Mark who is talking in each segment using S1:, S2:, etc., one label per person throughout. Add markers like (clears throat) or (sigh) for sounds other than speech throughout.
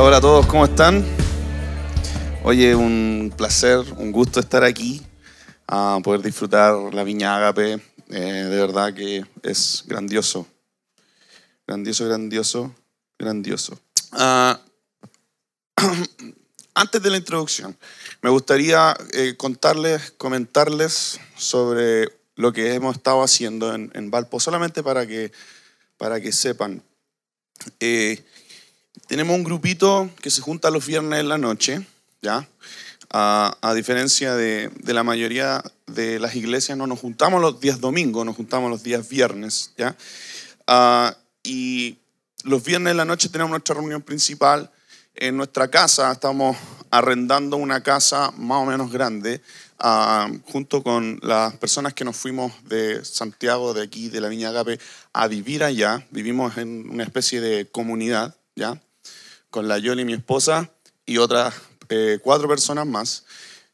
S1: Hola, a todos, ¿cómo están? Oye, un placer, un gusto estar aquí, a poder disfrutar la Viña Ágape. Eh, de verdad que es grandioso. Grandioso, grandioso, grandioso. Ah, (clears throat) antes de la introducción, me gustaría eh, contarles, comentarles sobre lo que hemos estado haciendo en, en Valpo, solamente para que, para que sepan. Eh, tenemos un grupito que se junta los viernes en la noche, ¿ya? A, a diferencia de, de, la mayoría de las iglesias, no nos juntamos los días domingos, nos juntamos los días viernes, ¿ya? Uh, y los viernes en la noche tenemos nuestra reunión principal en nuestra casa, estamos arrendando una casa más o menos grande, uh, junto con las personas que nos fuimos de Santiago, de aquí, de la Viña Agape, a vivir allá. Vivimos en una especie de comunidad, ¿ya? Con la Yoli, mi esposa, y otras eh, cuatro personas más.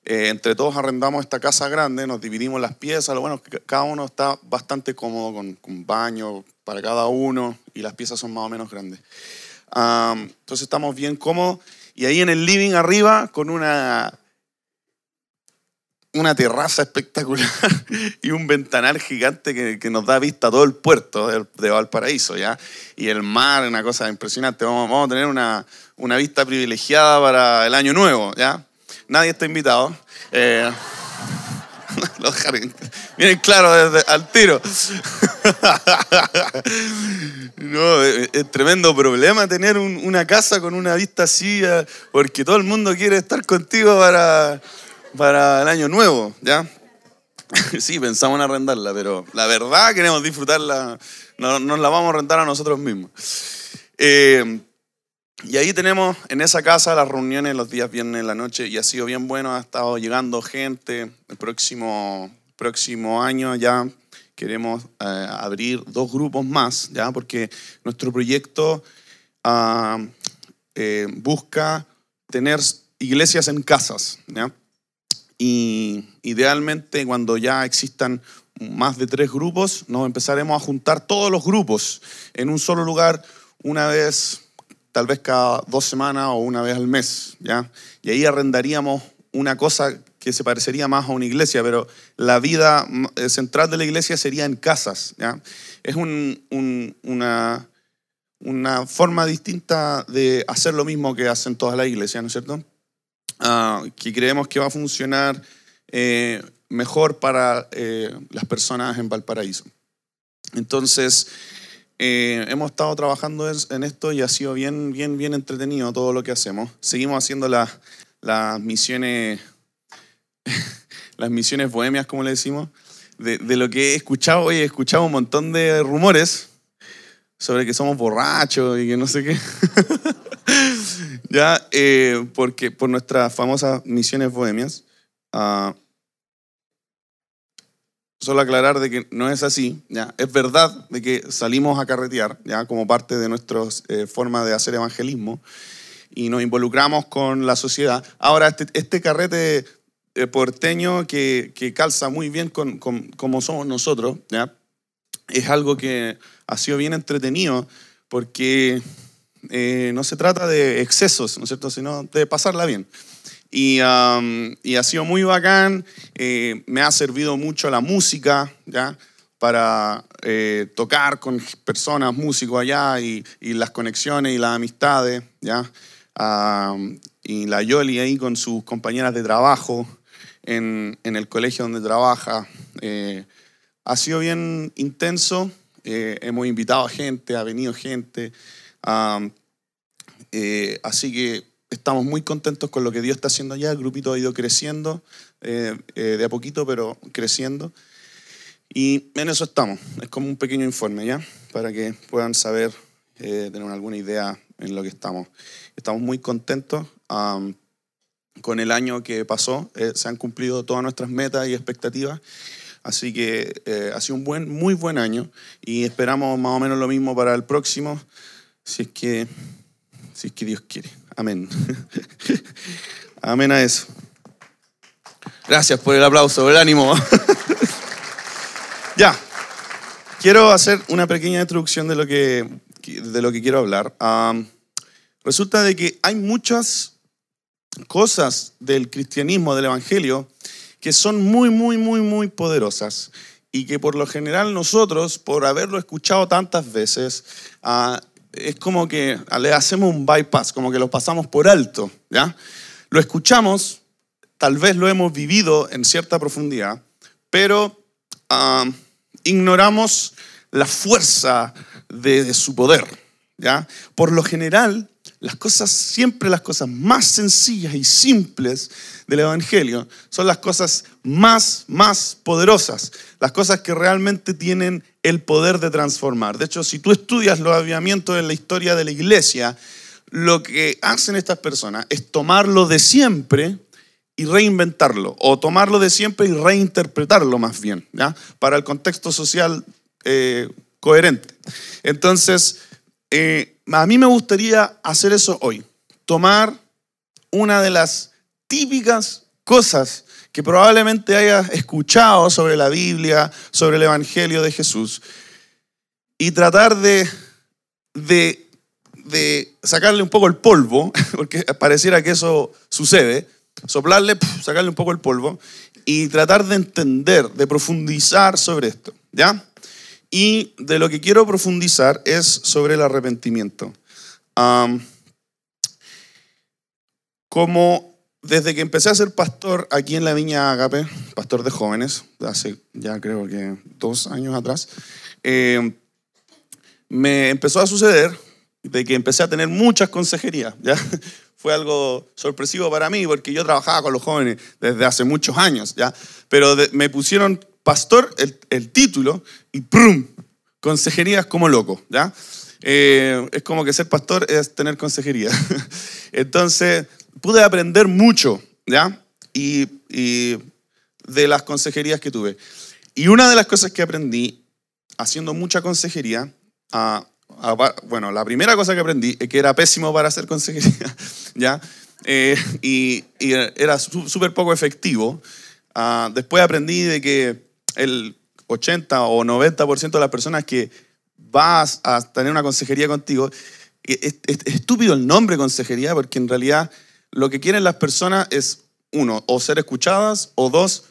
S1: Eh, entre todos arrendamos esta casa grande, nos dividimos las piezas. Lo bueno es que cada uno está bastante cómodo con, con baño para cada uno y las piezas son más o menos grandes. Um, entonces estamos bien cómodos. Y ahí en el living arriba, con una, una terraza espectacular (laughs) y un ventanal gigante que, que, nos da vista a todo el puerto de, de, Valparaíso, ¿ya? Y el mar, una cosa impresionante. Vamos, vamos a tener una, una, vista privilegiada para el año nuevo, ¿ya? Nadie está invitado. Eh, (laughs) los Miren claro desde al tiro. (laughs) no, es, es, tremendo problema tener un, una casa con una vista así, porque todo el mundo quiere estar contigo para, para el año nuevo, ¿ya? (laughs) sí, pensamos en arrendarla, pero la verdad queremos disfrutarla, no, nos la vamos a rentar a nosotros mismos. Eh, y ahí tenemos en esa casa las reuniones los días viernes en la noche y ha sido bien bueno, ha estado llegando gente. El próximo, próximo año ya queremos eh, abrir dos grupos más, ¿ya? porque nuestro proyecto uh, eh, busca tener iglesias en casas. ¿ya? Y idealmente cuando ya existan más de tres grupos, nos empezaremos a juntar todos los grupos en un solo lugar una vez tal vez cada dos semanas o una vez al mes, ¿ya? Y ahí arrendaríamos una cosa que se parecería más a una iglesia, pero la vida central de la iglesia sería en casas, ¿ya? Es un, un, una, una forma distinta de hacer lo mismo que hacen todas las iglesias, ¿no es cierto? Uh, que creemos que va a funcionar eh, mejor para eh, las personas en Valparaíso. Entonces, eh, hemos estado trabajando en esto y ha sido bien, bien, bien entretenido todo lo que hacemos. Seguimos haciendo las, las misiones, (laughs) las misiones bohemias, como le decimos. De, de, lo que he escuchado, hoy he escuchado un montón de rumores sobre que somos borrachos y que no sé qué. (laughs) ya, eh, porque por nuestras famosas misiones bohemias. Uh, solo aclarar de que no es así, ¿ya? Es verdad de que salimos a carretear, ¿ya? Como parte de nuestra eh, forma de hacer evangelismo y nos involucramos con la sociedad. Ahora, este, este carrete eh, porteño que, que, calza muy bien con, con, como somos nosotros, ¿ya? Es algo que ha sido bien entretenido porque eh, no se trata de excesos, ¿no es cierto?, sino de pasarla bien. Y, um, ha sido muy bacán, eh, me ha servido mucho la música, ¿ya? Para eh, tocar con personas, músicos allá y, las conexiones y las amistades, ¿ya? Y la Yoli ahí con sus compañeras de trabajo en, en el colegio donde trabaja. Ha sido bien intenso, hemos invitado a gente, ha venido gente, um, así que estamos muy contentos con lo que Dios está haciendo allá. El grupito ha ido creciendo, eh, eh, de a poquito, pero creciendo. Y en eso estamos. Es como un pequeño informe, ¿ya? Para que puedan saber, eh, tener alguna idea en lo que estamos. Estamos muy contentos. Con el año que pasó, eh, se han cumplido todas nuestras metas y expectativas. Así que eh, ha sido un buen, muy buen año y esperamos más o menos lo mismo para el próximo, si es que, si es que Dios quiere. Amén. (laughs) Amén a eso. Gracias por el aplauso, el ánimo. (laughs) ya. Quiero hacer una pequeña introducción de lo que, de lo que quiero hablar. Resulta de que hay muchas cosas del cristianismo, del evangelio, que son muy, muy, muy, muy poderosas y que por lo general nosotros, por haberlo escuchado tantas veces, ah, es como que le hacemos un bypass, como que lo pasamos por alto, ¿ya? Lo escuchamos, tal vez lo hemos vivido en cierta profundidad, pero ah, ignoramos la fuerza de, de su poder, ¿ya? Por lo general, las cosas, siempre las cosas más sencillas y simples del Evangelio son las cosas más, más poderosas, las cosas que realmente tienen el poder de transformar. De hecho, si tú estudias los avivamientos en la historia de la iglesia, lo que hacen estas personas es tomarlo de siempre y reinventarlo, o tomarlo de siempre y reinterpretarlo más bien, para el contexto social eh, coherente. Entonces, eh, a mí me gustaría hacer eso hoy. Tomar una de las típicas cosas que probablemente hayas escuchado sobre la Biblia, sobre el Evangelio de Jesús, y tratar de, de, de sacarle un poco el polvo, (laughs) porque pareciera que eso sucede, soplarle, sacarle un poco el polvo, y tratar de entender, de profundizar sobre esto, ¿ya? Y de lo que quiero profundizar es sobre el arrepentimiento. como desde que empecé a ser pastor aquí en la Viña Agape, pastor de jóvenes, hace ya creo que dos años atrás, eh, me empezó a suceder de que empecé a tener muchas consejerías. ¿ya? (laughs) Fue algo sorpresivo para mí porque yo trabajaba con los jóvenes desde hace muchos años, ¿ya? pero me pusieron pastor, el, título, y ¡prum! Consejerías como loco, ¿ya? Eh, es como que ser pastor es tener consejería. (laughs) Entonces, pude aprender mucho, ¿ya? Y, de las consejerías que tuve. Y una de las cosas que aprendí haciendo mucha consejería, bueno, la primera cosa que aprendí es que era pésimo para hacer consejería, (laughs) ¿ya? Eh, y, era súper poco efectivo. Ah, después aprendí de que el 80 o 90% de las personas que vas a tener una consejería contigo, es, estúpido el nombre consejería porque en realidad lo que quieren las personas es, uno, o ser escuchadas, o dos,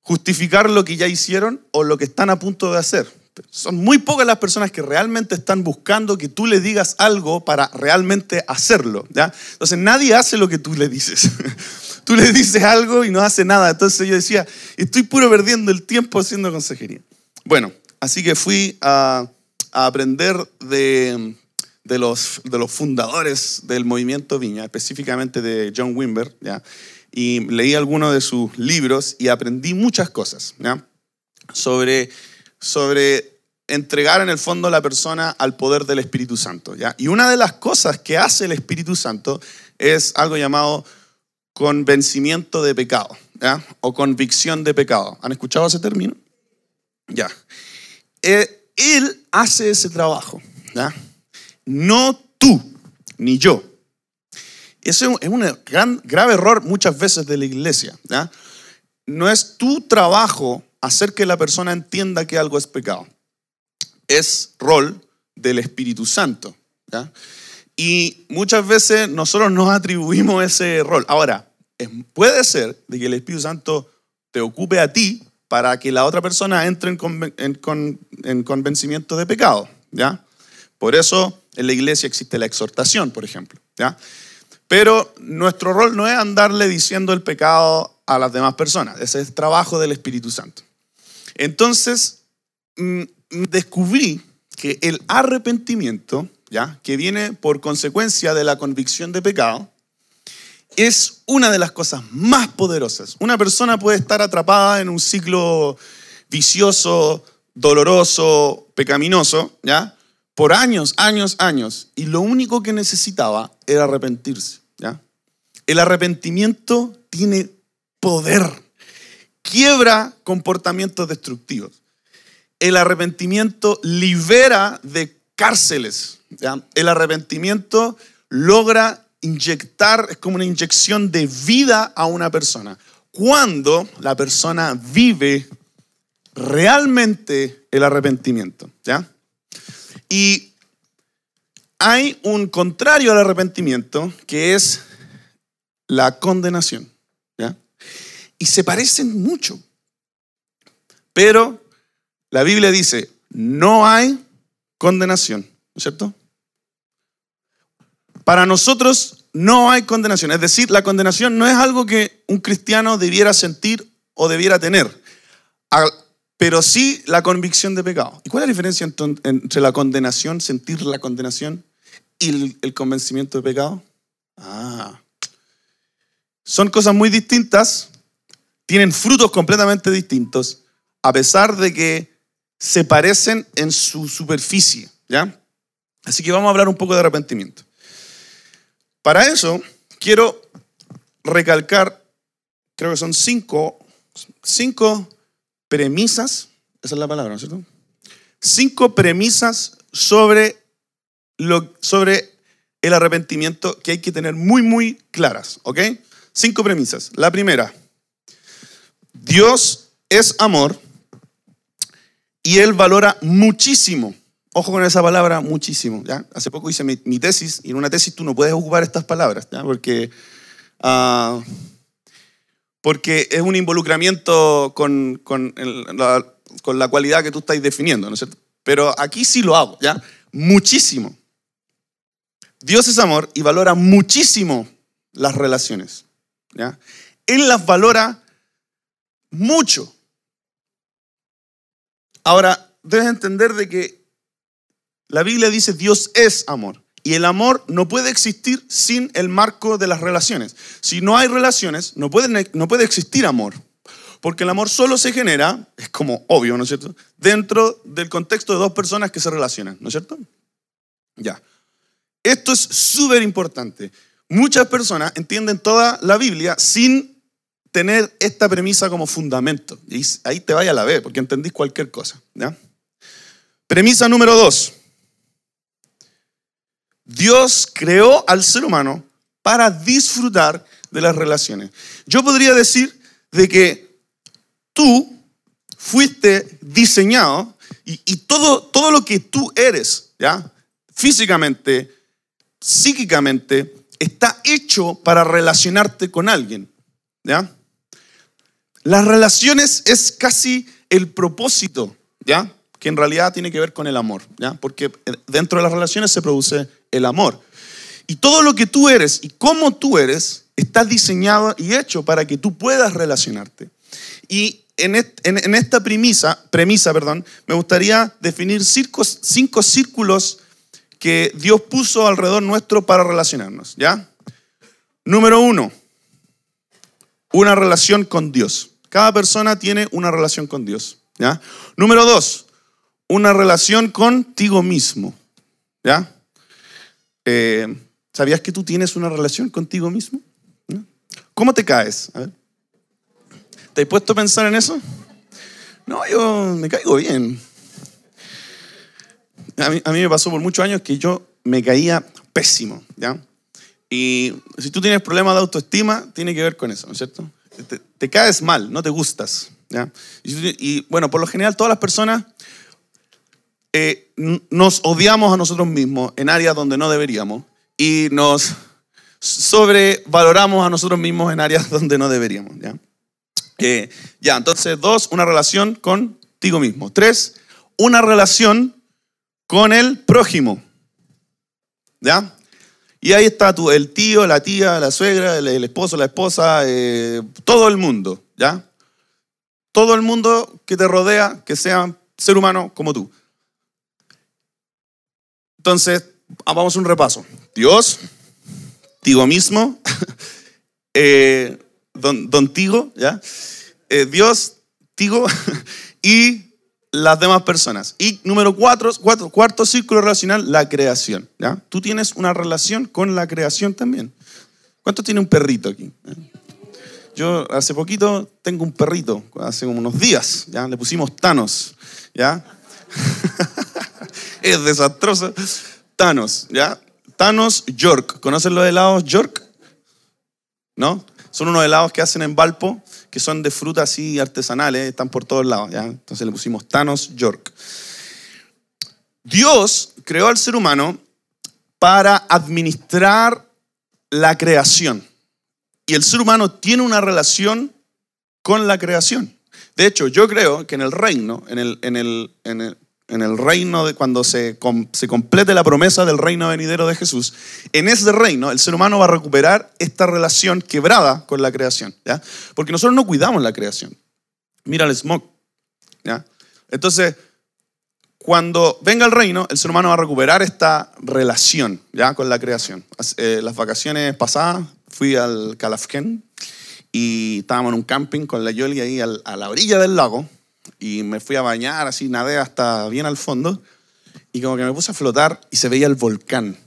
S1: justificar lo que ya hicieron o lo que están a punto de hacer. Son muy pocas las personas que realmente están buscando que tú le digas algo para realmente hacerlo. ¿ya? Entonces nadie hace lo que tú le dices. (laughs) tú le dices algo y no hace nada. Entonces yo decía, estoy puro perdiendo el tiempo haciendo consejería. Bueno, así que fui a, aprender de, los, de los fundadores del movimiento Viña, específicamente de John Wimber, ¿ya? y leí algunos de sus libros y aprendí muchas cosas ¿ya? Sobre, sobre entregar en el fondo la persona al poder del Espíritu Santo. ¿ya? Y una de las cosas que hace el Espíritu Santo es algo llamado convencimiento de pecado, ¿ya? O convicción de pecado. ¿Han escuchado ese término? Ya. Eh, él hace ese trabajo, ¿ya? No tú, ni yo. Eso es un gran, grave error muchas veces de la iglesia. No es tu trabajo hacer que la persona entienda que algo es pecado. Es rol del Espíritu Santo. Y muchas veces nosotros nos atribuimos ese rol. Ahora, puede ser de que el Espíritu Santo te ocupe a ti para que la otra persona entre en, convencimiento de pecado, ¿ya? Por eso en la iglesia existe la exhortación, por ejemplo, ¿ya? Pero nuestro rol no es andarle diciendo el pecado a las demás personas, ese es trabajo del Espíritu Santo. Entonces, mm, descubrí que el arrepentimiento que viene por consecuencia de la convicción de pecado, es una de las cosas más poderosas. Una persona puede estar atrapada en un ciclo vicioso, doloroso, pecaminoso, ¿ya? Por años, años, años. Y lo único que necesitaba era arrepentirse. El arrepentimiento tiene poder. Quiebra comportamientos destructivos. El arrepentimiento libera de cárceles, el arrepentimiento logra inyectar, es como una inyección de vida a una persona. Cuando la persona vive realmente el arrepentimiento. ¿ya? Y hay un contrario al arrepentimiento que es la condenación. ¿ya? Y se parecen mucho. Pero la Biblia dice, no hay condenación, ¿no es cierto? Para nosotros no hay condenación. Es decir, la condenación no es algo que un cristiano debiera sentir o debiera tener, pero sí la convicción de pecado. ¿Y cuál es la diferencia entre la condenación, sentir la condenación, y el convencimiento de pecado? Ah, son cosas muy distintas, tienen frutos completamente distintos, a pesar de que se parecen en su superficie, ¿ya? Así que vamos a hablar un poco de arrepentimiento. Para eso, quiero recalcar, creo que son cinco, cinco premisas, esa es la palabra, ¿no es cierto? Cinco premisas sobre, lo, sobre el arrepentimiento que hay que tener muy, muy claras, ¿ok? Cinco premisas. La primera, Dios es amor y Él valora muchísimo. Ojo con esa palabra muchísimo. ¿ya? Hace poco hice mi, tesis y en una tesis tú no puedes ocupar estas palabras ¿ya? Porque, uh, porque es un involucramiento con, con, la, con, la, cualidad que tú estás definiendo. ¿no es cierto? Pero aquí sí lo hago. ¿ya? Muchísimo. Dios es amor y valora muchísimo las relaciones. ¿ya? Él las valora mucho. Ahora, debes entender de que la Biblia dice Dios es amor. Y el amor no puede existir sin el marco de las relaciones. Si no hay relaciones, no puede, no puede existir amor. Porque el amor solo se genera, es como obvio, ¿no es cierto? Dentro del contexto de dos personas que se relacionan, ¿no es cierto? Ya. Esto es súper importante. Muchas personas entienden toda la Biblia sin tener esta premisa como fundamento. Ahí te vaya a la vez, porque entendís cualquier cosa. Premisa número dos. Dios creó al ser humano para disfrutar de las relaciones. Yo podría decir de que tú fuiste diseñado y, todo, todo lo que tú eres, ¿ya? físicamente, psíquicamente, está hecho para relacionarte con alguien. ¿ya? Las relaciones es casi el propósito, ¿ya? Que en realidad tiene que ver con el amor, ¿ya? Porque dentro de las relaciones se produce el amor. Y todo lo que tú eres y cómo tú eres está diseñado y hecho para que tú puedas relacionarte. Y en, esta premisa, premisa perdón, me gustaría definir cinco, cinco círculos que Dios puso alrededor nuestro para relacionarnos, ¿ya? Número uno, una relación con Dios. Cada persona tiene una relación con Dios. ¿ya? Número dos, una relación contigo mismo. ¿ya? Eh, ¿Sabías que tú tienes una relación contigo mismo? ¿Cómo te caes? ¿Te has puesto a pensar en eso? No, yo me caigo bien. A mí, me pasó por muchos años que yo me caía pésimo, ¿ya? Y si tú tienes problemas de autoestima, tiene que ver con eso, ¿no es cierto? te, caes mal, no te gustas. Y, bueno, por lo general todas las personas eh, nos odiamos a nosotros mismos en áreas donde no deberíamos y nos sobrevaloramos a nosotros mismos en áreas (laughs) donde no deberíamos. ¿ya? Eh, ya, entonces, dos, una relación contigo mismo. Tres, una relación con el prójimo. ¿Ya? Y ahí está tú, el tío, la tía, la suegra, el, esposo, la esposa, eh, todo el mundo, ¿ya? Todo el mundo que te rodea, que sea ser humano como tú. Entonces, vamos a un repaso. Dios, Tigo mismo, (laughs) eh, don, don, Tigo, ¿ya? Eh, Dios, Tigo (laughs) y las demás personas. Y número cuatro, cuarto círculo relacional, la creación. ¿ya? Tú tienes una relación con la creación también. ¿Cuánto tiene un perrito aquí? Yo hace poquito tengo un perrito, hace unos días, ¿ya? Le pusimos Thanos, ¿ya? (laughs) (laughs) es desastroso. Thanos, ¿ya? Thanos York. ¿Conocen los helados York? ¿No? Son unos helados que hacen en Valpo que son de frutas así artesanales, están por todos lados. ¿ya? Entonces le pusimos Thanos York. Dios creó al ser humano para administrar la creación. Y el ser humano tiene una relación con la creación. De hecho, yo creo que en el reino, en el, en el, en el reino de cuando se, complete la promesa del reino venidero de Jesús, en ese reino el ser humano va a recuperar esta relación quebrada con la creación, ¿ya? Porque nosotros no cuidamos la creación. Mira el smog, ¿ya? Entonces, cuando venga el reino, el ser humano va a recuperar esta relación, ¿ya? Con la creación. Eh, las vacaciones pasadas fui al Calafquén, y estábamos en un camping con la Yoli ahí a la orilla del lago y me fui a bañar, así nadé hasta bien al fondo y como que me puse a flotar y se veía el volcán.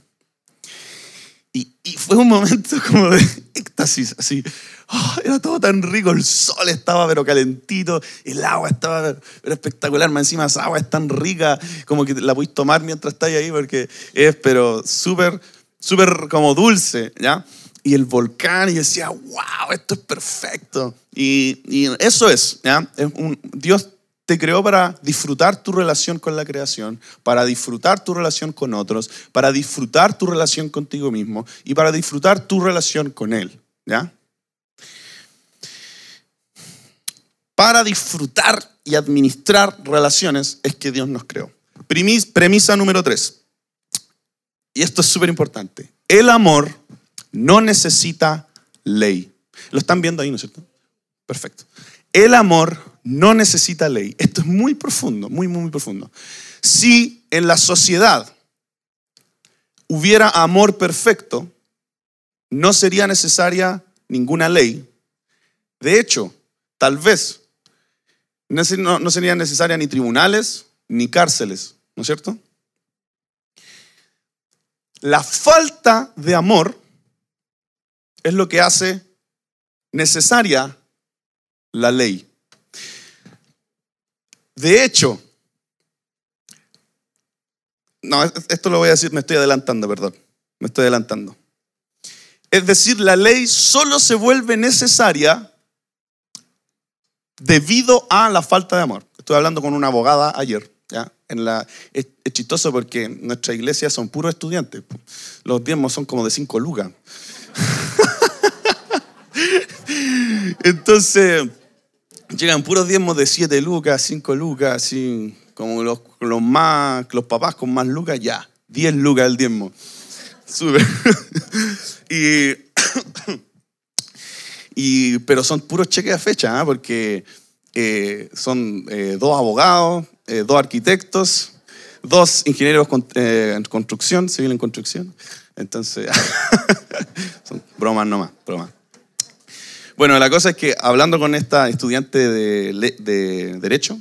S1: Y, fue un momento (laughs) como de éxtasis, así. Oh, era todo tan rico, el sol estaba pero calentito, el agua estaba pero espectacular, más encima esa agua es tan rica como que la puedes tomar mientras estás ahí porque es pero súper, súper como dulce, ¿ya? y el volcán y decía, wow, esto es perfecto. Y, eso es, ¿ya? Es un, Dios te creó para disfrutar tu relación con la creación, para disfrutar tu relación con otros, para disfrutar tu relación contigo mismo y para disfrutar tu relación con Él, ¿ya? Para disfrutar y administrar relaciones es que Dios nos creó. Premisa número tres. Y esto es súper importante. El amor no necesita ley. Lo están viendo ahí, ¿no es cierto? Perfecto. El amor no necesita ley. Esto es muy profundo, muy, muy, muy profundo. Si en la sociedad hubiera amor perfecto, no sería necesaria ninguna ley. De hecho, tal vez no sería necesaria ni tribunales ni cárceles, ¿no es cierto? La falta de amor es lo que hace necesaria la ley. De hecho, no, esto lo voy a decir, me estoy adelantando, perdón, me estoy adelantando. Es decir, la ley solo se vuelve necesaria debido a la falta de amor. Estuve hablando con una abogada ayer. ¿ya? La, es, chistoso porque nuestra iglesia son puros estudiantes. Los diezmos son como de cinco lucas. (laughs) Entonces, llegan puros diezmos de 7 lucas, 5 lucas, así como los, los, más, los papás con más lucas, ya, 10 lucas el diezmo. Sube. (laughs) (coughs) y, pero son puros cheques a fecha, ¿ah? porque eh, son eh, dos abogados, eh, dos arquitectos, dos ingenieros en construcción, civil en construcción. Entonces, (laughs) son bromas nomás, bromas. Bueno, la cosa es que hablando con esta estudiante de, Derecho,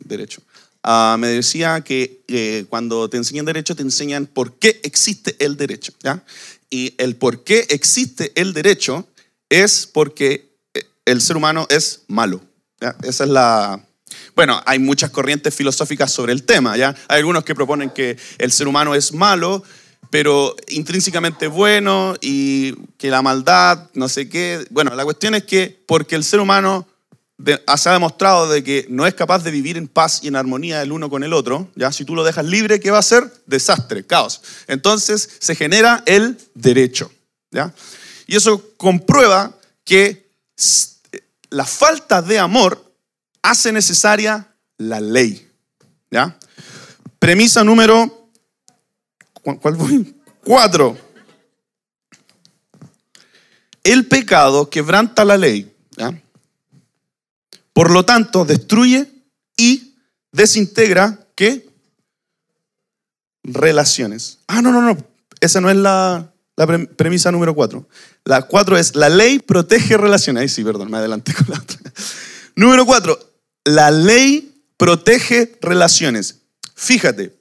S1: Derecho, ah, me decía que eh, cuando te enseñan Derecho te enseñan por qué existe el derecho. ¿ya? Y el por qué existe el derecho es porque eh, el ser humano es malo. ¿ya? Esa es la, bueno, hay muchas corrientes filosóficas sobre el tema, ¿ya? Hay algunos que proponen que el ser humano es malo pero intrínsecamente bueno y que la maldad, no sé qué. Bueno, la cuestión es que porque el ser humano se ha demostrado de que no es capaz de vivir en paz y en armonía el uno con el otro, ¿ya? Si tú lo dejas libre, ¿qué va a ser? Desastre, caos. Entonces se genera el derecho, ¿ya? Y eso comprueba que la falta de amor hace necesaria la ley, ¿ya? Premisa número ¿Cuál voy? Cuatro. El pecado quebranta la ley. Por lo tanto, destruye y desintegra ¿qué? Relaciones. Ah, no, no, no. Esa no es la, premisa número cuatro. La cuatro es la ley protege relaciones. Ahí sí, perdón, me adelanté con la otra. Número cuatro, la ley protege relaciones. Fíjate,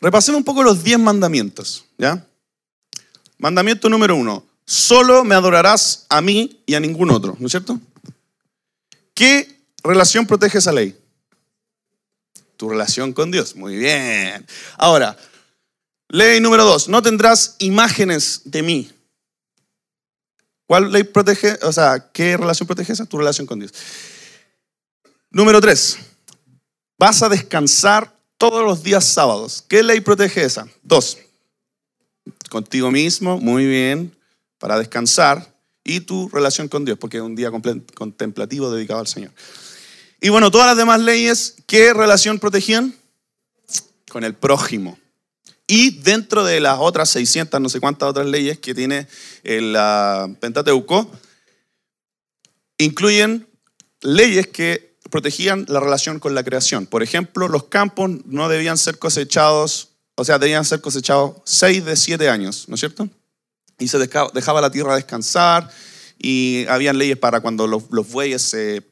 S1: Repasemos un poco los diez mandamientos, ¿ya? Mandamiento número uno, solo me adorarás a mí y a ningún otro, ¿no es cierto? ¿Qué relación protege esa ley? Tu relación con Dios, muy bien. Ahora, ley número dos, no tendrás imágenes de mí. ¿Cuál ley protege? O sea, ¿qué relación protege esa? Tu relación con Dios. Número tres, vas a descansar todos los días sábados. ¿Qué ley protege esa? Dos. contigo mismo, muy bien, para descansar, y tu relación con Dios, porque es un día contemplativo dedicado al Señor. Y bueno, todas las demás leyes, ¿qué relación protegían? Con el prójimo. Y dentro de las otras 600, no sé cuántas otras leyes que tiene el Pentateuco, incluyen leyes que protegían la relación con la creación. Por ejemplo, los campos no debían ser cosechados, o sea, debían ser cosechados seis de siete años, ¿no es cierto? Y se dejaba la tierra descansar y habían leyes para cuando los, bueyes se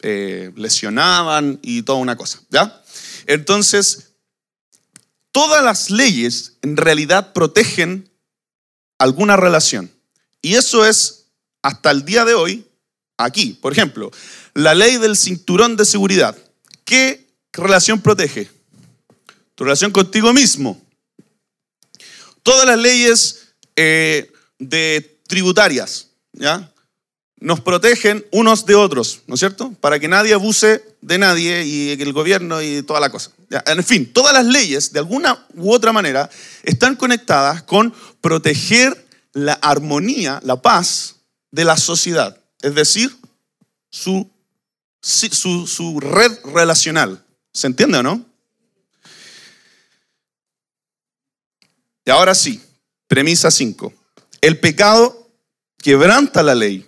S1: eh, lesionaban y toda una cosa, ¿ya? Entonces, todas las leyes en realidad protegen alguna relación. Y eso es, hasta el día de hoy, aquí. Por ejemplo, la ley del cinturón de seguridad. ¿Qué relación protege? Tu relación contigo mismo. Todas las leyes eh, de tributarias, ¿ya? Nos protegen unos de otros, ¿no es cierto? Para que nadie abuse de nadie y el gobierno y toda la cosa. En fin, todas las leyes, de alguna u otra manera, están conectadas con proteger la armonía, la paz de la sociedad. Es decir, su, su, red relacional. ¿Se entiende o no? Y ahora sí, premisa 5. El pecado quebranta la ley.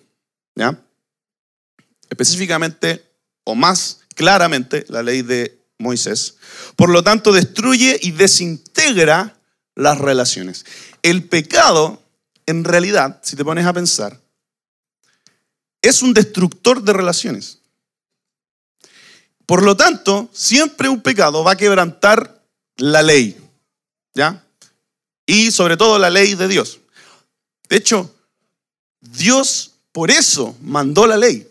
S1: Específicamente, o más claramente, la ley de Moisés. Por lo tanto, destruye y desintegra las relaciones. El pecado, en realidad, si te pones a pensar, es un destructor de relaciones. Por lo tanto, siempre un pecado va a quebrantar la ley, ¿ya? Y sobre todo la ley de Dios. De hecho, Dios por eso mandó la ley.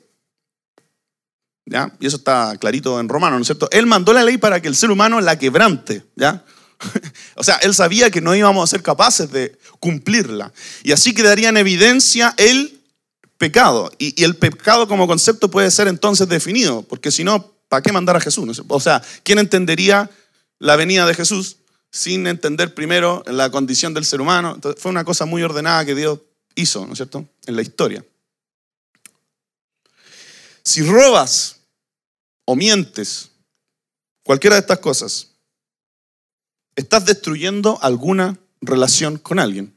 S1: ¿Ya? Y eso está clarito en Romano, ¿no es cierto? Él mandó la ley para que el ser humano la quebrante, ¿ya? (laughs) o sea, él sabía que no íbamos a ser capaces de cumplirla. Y así quedaría en evidencia el pecado. Y, el pecado como concepto puede ser entonces definido, porque si no, ¿para qué mandar a Jesús? O sea, ¿quién entendería la venida de Jesús sin entender primero la condición del ser humano? Fue una cosa muy ordenada que Dios hizo, ¿no es cierto?, en la historia. Si robas o mientes, cualquiera de estas cosas, estás destruyendo alguna relación con alguien.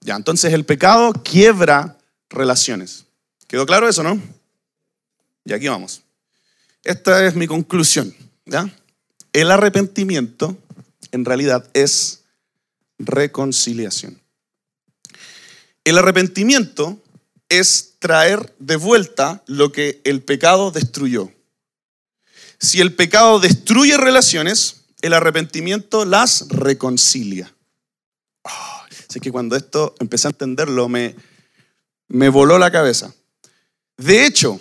S1: Ya, entonces el pecado quiebra relaciones. ¿Quedó claro eso, no? Y aquí vamos. Esta es mi conclusión. ¿ya? El arrepentimiento en realidad es reconciliación. El arrepentimiento es traer de vuelta lo que el pecado destruyó. Si el pecado destruye relaciones, el arrepentimiento las reconcilia. Así que cuando esto empecé a entenderlo, me, me voló la cabeza. De hecho,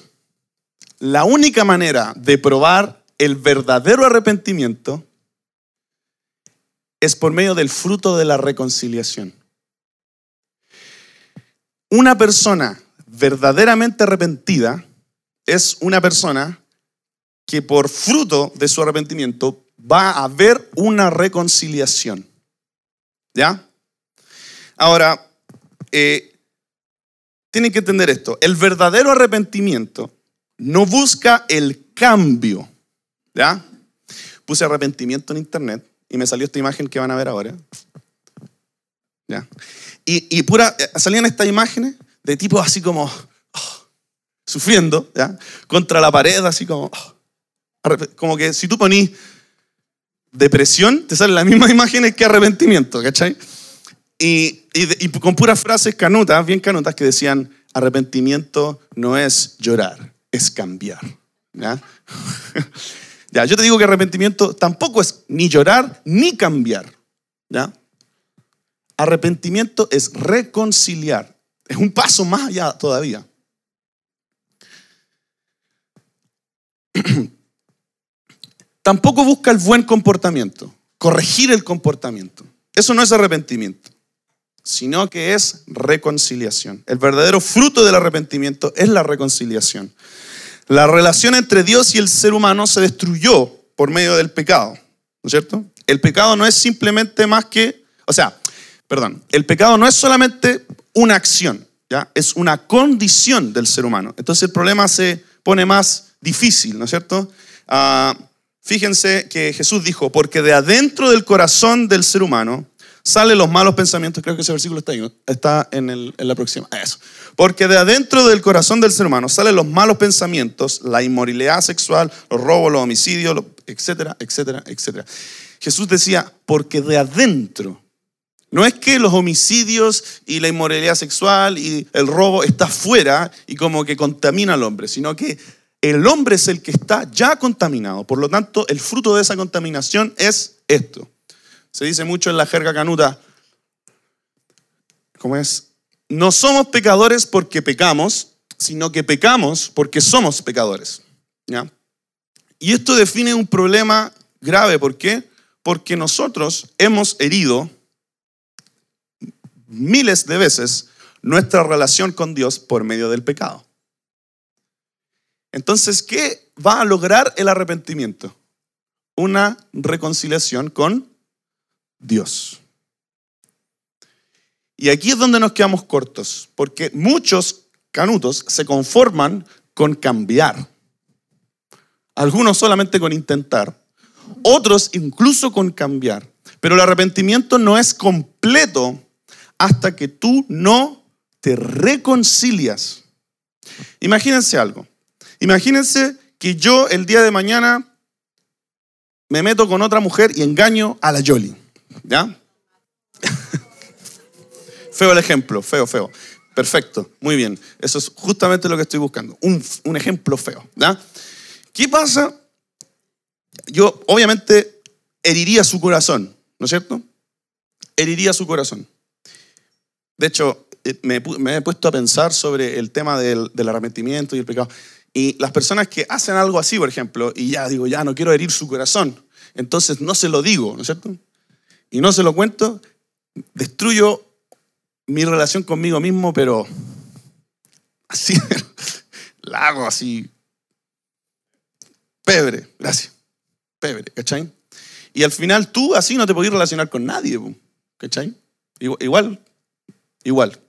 S1: la única manera de probar el verdadero arrepentimiento es por medio del fruto de la reconciliación. Una persona verdaderamente arrepentida es una persona que por fruto de su arrepentimiento va a haber una reconciliación. ¿Ya? Ahora, eh, tienen que entender esto. El verdadero arrepentimiento no busca el cambio. ¿Ya? Puse arrepentimiento en internet y me salió esta imagen que van a ver ahora. ¿Ya? Y, pura, eh, salían estas imágenes de tipo así como oh, sufriendo, ¿ya? Contra la pared, así como, oh, como que si tú ponís depresión, te salen las mismas (laughs) imágenes que arrepentimiento, ¿cachai? Y, con puras frases canutas, bien canutas, que decían, arrepentimiento no es llorar, es cambiar. ¿Ya? (laughs) ya, yo te digo que arrepentimiento tampoco es ni llorar ni cambiar. ¿Ya? Arrepentimiento es reconciliar. Es un paso más allá todavía. (clears throat) Tampoco busca el buen comportamiento, corregir el comportamiento. Eso no es arrepentimiento sino que es reconciliación. El verdadero fruto del arrepentimiento es la reconciliación. La relación entre Dios y el ser humano se destruyó por medio del pecado, ¿no es cierto? El pecado no es simplemente más que, o sea, perdón, el pecado no es solamente una acción, ¿ya? Es una condición del ser humano. Entonces el problema se pone más difícil, ¿no es cierto? Ah, fíjense que Jesús dijo, porque de adentro del corazón del ser humano salen los malos pensamientos, creo que ese versículo está ahí, está en, la próxima, eso. Porque de adentro del corazón del ser humano salen los malos pensamientos, la inmoralidad sexual, los robos, los homicidios, etcétera, etcétera, etcétera. Jesús decía, porque de adentro, no es que los homicidios y la inmoralidad sexual y el robo está fuera y como que contamina al hombre, sino que el hombre es el que está ya contaminado. Por lo tanto, el fruto de esa contaminación es esto. Se dice mucho en la jerga canuta, ¿cómo es? No somos pecadores porque pecamos, sino que pecamos porque somos pecadores. ¿ya? Y esto define un problema grave. ¿Por qué? Porque nosotros hemos herido miles de veces nuestra relación con Dios por medio del pecado. Entonces, ¿qué va a lograr el arrepentimiento? Una reconciliación con Dios. Y aquí es donde nos quedamos cortos, porque muchos canutos se conforman con cambiar. Algunos solamente con intentar, otros incluso con cambiar. Pero el arrepentimiento no es completo hasta que tú no te reconcilias. Imagínense algo. Imagínense que yo el día de mañana me meto con otra mujer y engaño a la Yoli. ¿Ya? (laughs) feo el ejemplo, feo, feo. Perfecto, muy bien. Eso es justamente lo que estoy buscando. Un, un ejemplo feo. ¿ya? ¿Qué pasa? Yo obviamente heriría su corazón, ¿no es cierto? Heriría su corazón. De hecho, eh, me, he puesto a pensar sobre el tema del, del arrepentimiento y el pecado. Y las personas que hacen algo así, por ejemplo, y ya digo, ya no quiero herir su corazón, entonces no se lo digo, ¿no es cierto? Y no se lo cuento, destruyo mi relación conmigo mismo, pero así, (laughs) la hago así. Pebre, gracias. Pebre, ¿cachai? Y al final tú así no te podías relacionar con nadie, ¿cachai? Igual, igual,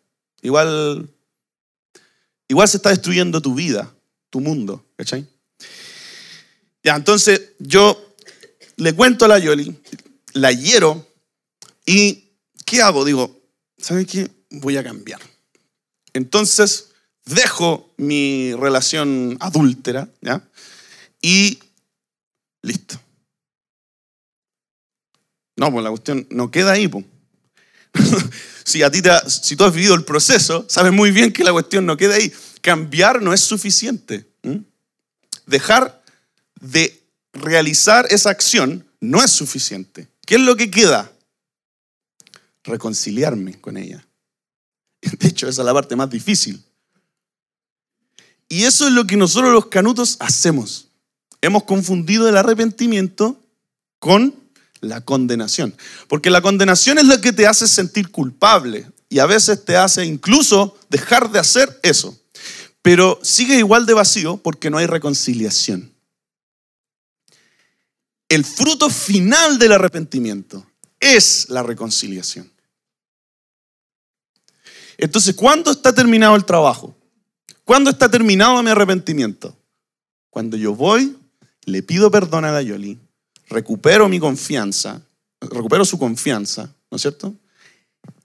S1: igual, igual se está destruyendo tu vida, tu mundo, ¿cachai? Ya, entonces yo le cuento a la Yoli, la hiero ¿Y qué hago? Digo, ¿sabes qué? Voy a cambiar. Entonces, dejo mi relación adúltera, ¿ya? Y listo. No, pues la cuestión no queda ahí, pues. (laughs) si, a ti te, si tú has vivido el proceso, sabes muy bien que la cuestión no queda ahí. Cambiar no es suficiente. Dejar de realizar esa acción no es suficiente. ¿Qué es lo que queda? Reconciliarme con ella. (laughs) De hecho, esa es la parte más difícil. Y eso es lo que nosotros los canutos hacemos. Hemos confundido el arrepentimiento con la condenación. Porque la condenación es lo que te hace sentir culpable y a veces te hace incluso dejar de hacer eso. Pero sigue igual de vacío porque no hay reconciliación. El fruto final del arrepentimiento es la reconciliación. Entonces, ¿cuándo está terminado el trabajo? ¿Cuándo está terminado mi arrepentimiento? Cuando yo voy, le pido perdón a la Yoli, recupero mi confianza, recupero su confianza, ¿no es cierto?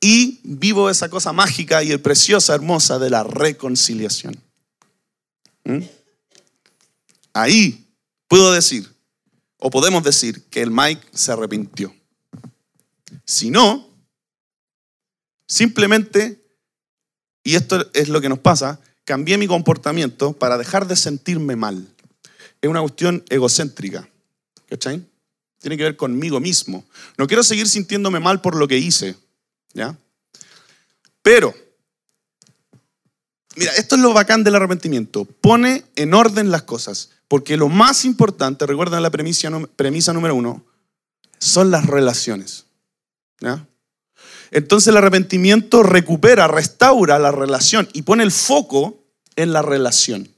S1: Y vivo esa cosa mágica y preciosa, hermosa de la reconciliación. ¿Mm? Ahí puedo decir, o podemos decir, que el Mike se arrepintió. Si no, simplemente y esto es lo que nos pasa, cambié mi comportamiento para dejar de sentirme mal. Es una cuestión egocéntrica, ¿cachai? Tiene que ver conmigo mismo. No quiero seguir sintiéndome mal por lo que hice, ¿ya? Pero, mira, esto es lo bacán del arrepentimiento. Pone en orden las cosas, porque lo más importante, recuerden la premisa, premisa número uno, son las relaciones. ¿ya? Entonces el arrepentimiento recupera, restaura la relación y pone el foco en la relación.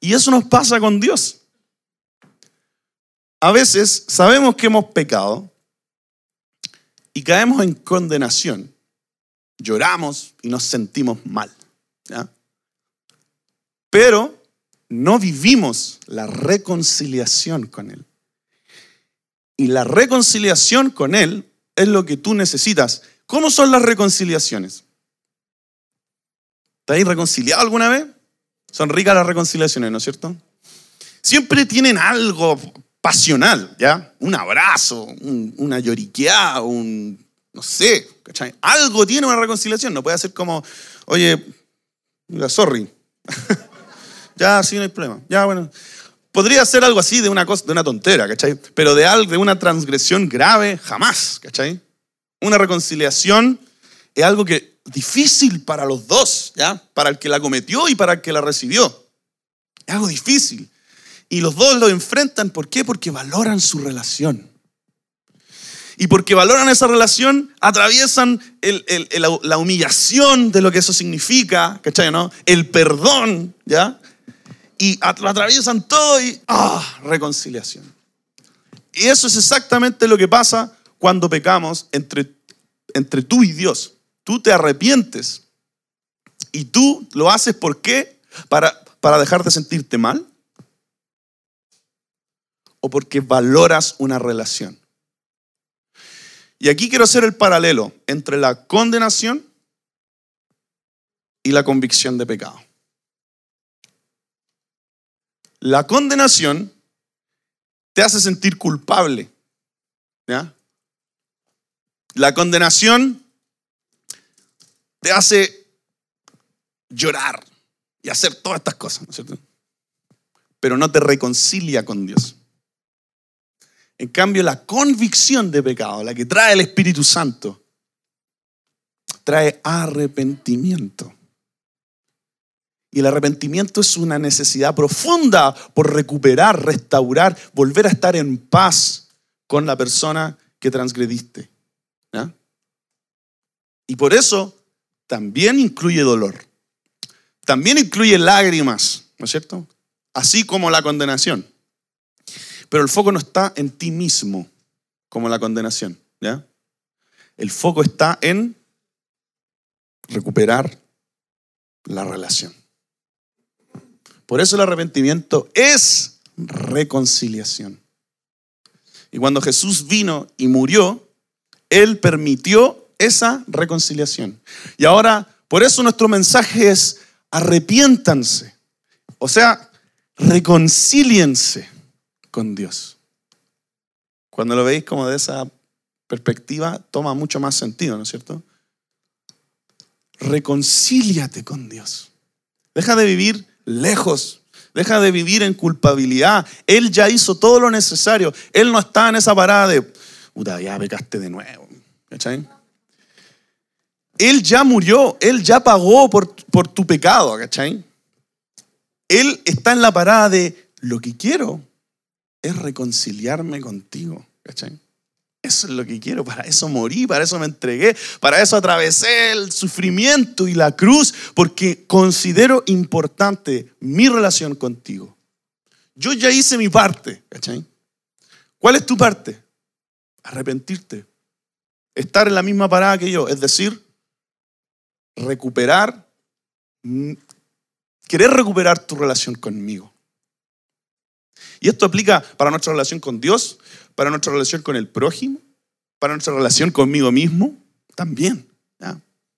S1: Y eso nos pasa con Dios. a veces sabemos que hemos pecado y caemos en condenación. Lloramos y nos sentimos mal. Pero no vivimos la reconciliación con Él. Y la reconciliación con Él es lo que tú necesitas. ¿Cómo son las reconciliaciones? ¿Te has reconciliado alguna vez? Son ricas las reconciliaciones, ¿no es cierto? Siempre tienen algo pasional, ¿ya? Un abrazo, una lloriqueada, un, no sé, ¿cachai? Algo tiene una reconciliación, no puede ser como, oye, sorry. (laughs) ya, sí, no hay problema. Ya, bueno. Podría ser algo así de una, cosa, de una tontera, ¿cachai? Pero de, algo, de una transgresión grave, jamás, ¿cachai? Una reconciliación es algo que difícil para los dos, ¿ya? Para el que la cometió y para el que la recibió. Es algo difícil. Y los dos lo enfrentan, ¿por qué? Porque valoran su relación. Y porque valoran esa relación, atraviesan la humillación de lo que eso significa, ¿cachai? No? El perdón, ¿ya? Y lo atraviesan todo y ¡ah! reconciliación. Y eso es exactamente lo que pasa cuando pecamos entre, entre tú y Dios. Tú te arrepientes y tú lo haces ¿por qué? Para, para dejar de sentirte mal o porque valoras una relación. Y aquí quiero hacer el paralelo entre la condenación y la convicción de pecado. La condenación te hace sentir culpable. La condenación te hace llorar y hacer todas estas cosas, ¿no es cierto? Pero no te reconcilia con Dios. En cambio, la convicción de pecado, la que trae el Espíritu Santo, trae arrepentimiento. Y el arrepentimiento es una necesidad profunda por recuperar, restaurar, volver a estar en paz con la persona que transgrediste. Y por eso también incluye dolor. También incluye lágrimas, ¿no es cierto? Así como la condenación. Pero el foco no está en ti mismo, como la condenación. ¿ya? El foco está en recuperar la relación. Por eso el arrepentimiento es reconciliación. Y cuando Jesús vino y murió, Él permitió esa reconciliación. Y ahora, por eso nuestro mensaje es arrepiéntanse. O sea, reconcíliense con Dios. Cuando lo veis como de esa perspectiva, toma mucho más sentido, ¿no es cierto? Reconcíliate con Dios. Deja de vivir lejos. Deja de vivir en culpabilidad. Él ya hizo todo lo necesario. Él no está en esa parada de, puta, ya pecaste de nuevo. ¿Cachai? Él ya murió, Él ya pagó por, por tu pecado, ¿cachai? Él está en la parada de, lo que quiero es reconciliarme contigo, ¿cachai? Eso es lo que quiero, para eso morí, para eso me entregué, para eso atravesé el sufrimiento y la cruz, porque considero importante mi relación contigo. Yo ya hice mi parte, ¿cachai? ¿Cuál es tu parte? Arrepentirte, estar en la misma parada que yo, es decir, recuperar, mm, querer recuperar tu relación conmigo. Y esto aplica para nuestra relación con Dios, para nuestra relación con el prójimo, para nuestra relación conmigo mismo, también.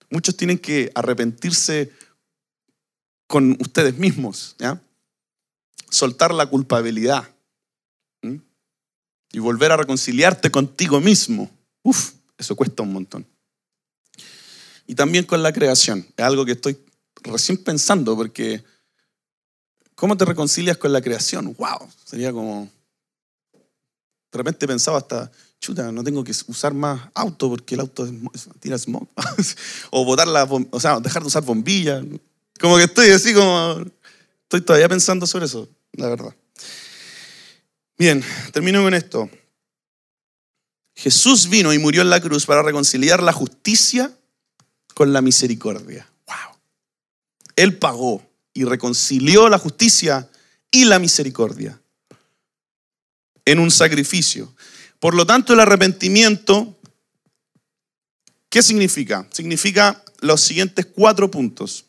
S1: Muchos tienen que arrepentirse con ustedes mismos, ¿ya? soltar la culpabilidad y volver a reconciliarte contigo mismo. Uf, eso cuesta un montón. Y también con la creación, es algo que estoy recién pensando porque ¿cómo te reconcilias con la creación? ¡Wow! Sería como de repente pensaba hasta, chuta, no tengo que usar más auto porque el auto tira smog. (laughs) o botar la, o sea, dejar de usar bombillas. Como que estoy así como, estoy todavía pensando sobre eso, la verdad. Bien, termino con esto. Jesús vino y murió en la cruz para reconciliar la justicia con la misericordia. Wow. Él pagó y reconcilió la justicia y la misericordia. En un sacrificio. Por lo tanto, el arrepentimiento, ¿qué significa? Significa los siguientes cuatro puntos.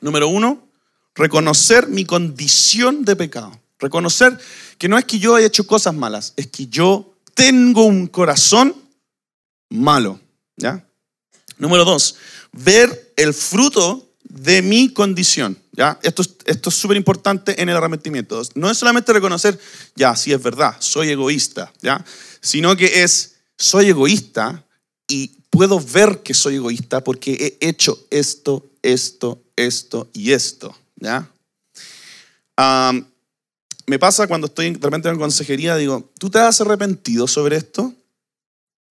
S1: Número uno, reconocer mi condición de pecado. Reconocer que no es que yo haya hecho cosas malas, es que yo tengo un corazón malo. ¿ya? Número dos, ver el fruto de mi condición. ¿Ya? Esto, esto es súper importante en el arrepentimiento. No es solamente reconocer, ya, sí es verdad, soy egoísta, ¿ya? sino que es, soy egoísta y puedo ver que soy egoísta porque he hecho esto, esto, esto y esto. ¿ya? me pasa cuando estoy de repente en consejería, digo, ¿tú te has arrepentido sobre esto?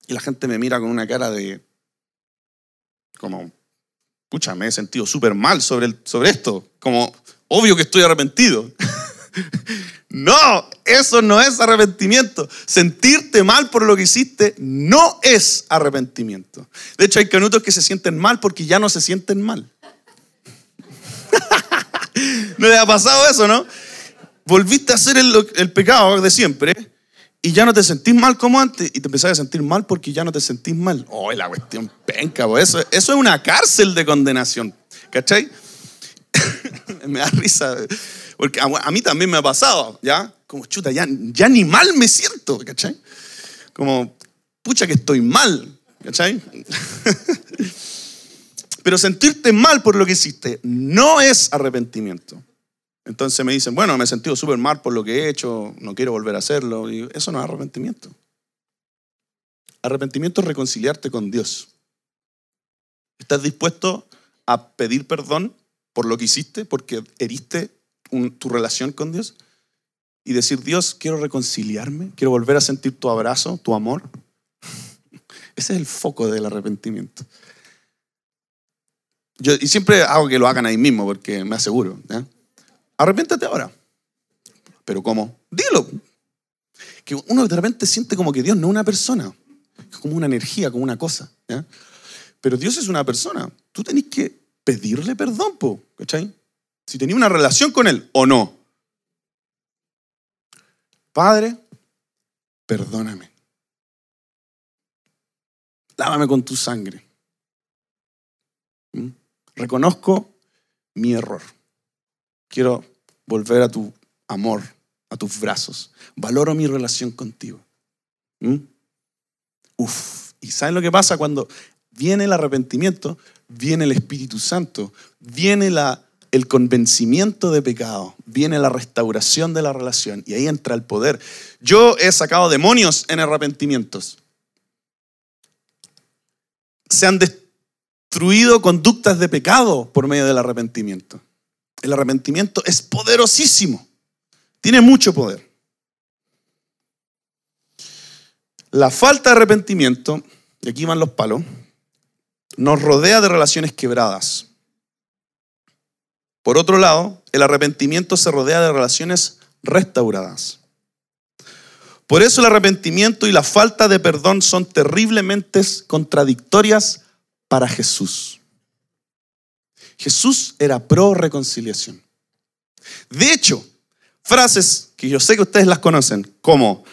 S1: Y la gente me mira con una cara de, como, pucha, me he sentido súper mal sobre, sobre esto, como, obvio que estoy arrepentido. (laughs) no, eso no es arrepentimiento. Sentirte mal por lo que hiciste no es arrepentimiento. De hecho, hay canutos que se sienten mal porque ya no se sienten mal. (laughs) ¿No le ha pasado eso, no? Volviste a hacer el, pecado de siempre y ya no te sentís mal como antes y te empezás a sentir mal porque ya no te sentís mal. Oh, la cuestión penca, eso, eso es una cárcel de condenación. ¿Cachai? (laughs) me da risa. Porque a, mí también me ha pasado, ¿ya? Como chuta, ya, ya ni mal me siento, ¿cachai? Como, pucha que estoy mal, ¿cachai? (laughs) Pero sentirte mal por lo que hiciste no es arrepentimiento. Entonces me dicen, bueno, me he sentido súper mal por lo que he hecho, no quiero volver a hacerlo. Y eso no es arrepentimiento. Arrepentimiento es reconciliarte con Dios. ¿Estás dispuesto a pedir perdón por lo que hiciste, porque heriste tu relación con Dios? Y decir, Dios, quiero reconciliarme, quiero volver a sentir tu abrazo, tu amor. (laughs) Ese es el foco del arrepentimiento. Yo, y siempre hago que lo hagan ahí mismo porque me aseguro. ¿ya? Arrepiéntate ahora. Pero ¿cómo? Dilo. Que uno de repente siente como que Dios no es una persona, es como una energía, como una cosa. Pero Dios es una persona. Tú tenés que pedirle perdón, po, ¿cachai? Si tenías una relación con Él o no. Padre, perdóname. Lávame con tu sangre. ¿Mm? Reconozco mi error. Quiero volver a tu amor, a tus brazos. Valoro mi relación contigo. ¿Mm? Uf. ¿Y saben lo que pasa cuando viene el arrepentimiento? Viene el Espíritu Santo, viene la, el convencimiento de pecado, viene la restauración de la relación y ahí entra el poder. Yo he sacado demonios en arrepentimientos. Se han destruido conductas de pecado por medio del arrepentimiento. El arrepentimiento es poderosísimo. Tiene mucho poder. La falta de arrepentimiento, y aquí van los palos, nos rodea de relaciones quebradas. Por otro lado, el arrepentimiento se rodea de relaciones restauradas. Por eso el arrepentimiento y la falta de perdón son terriblemente contradictorias para Jesús. Jesús era pro reconciliación. De hecho, frases que yo sé que ustedes las conocen, como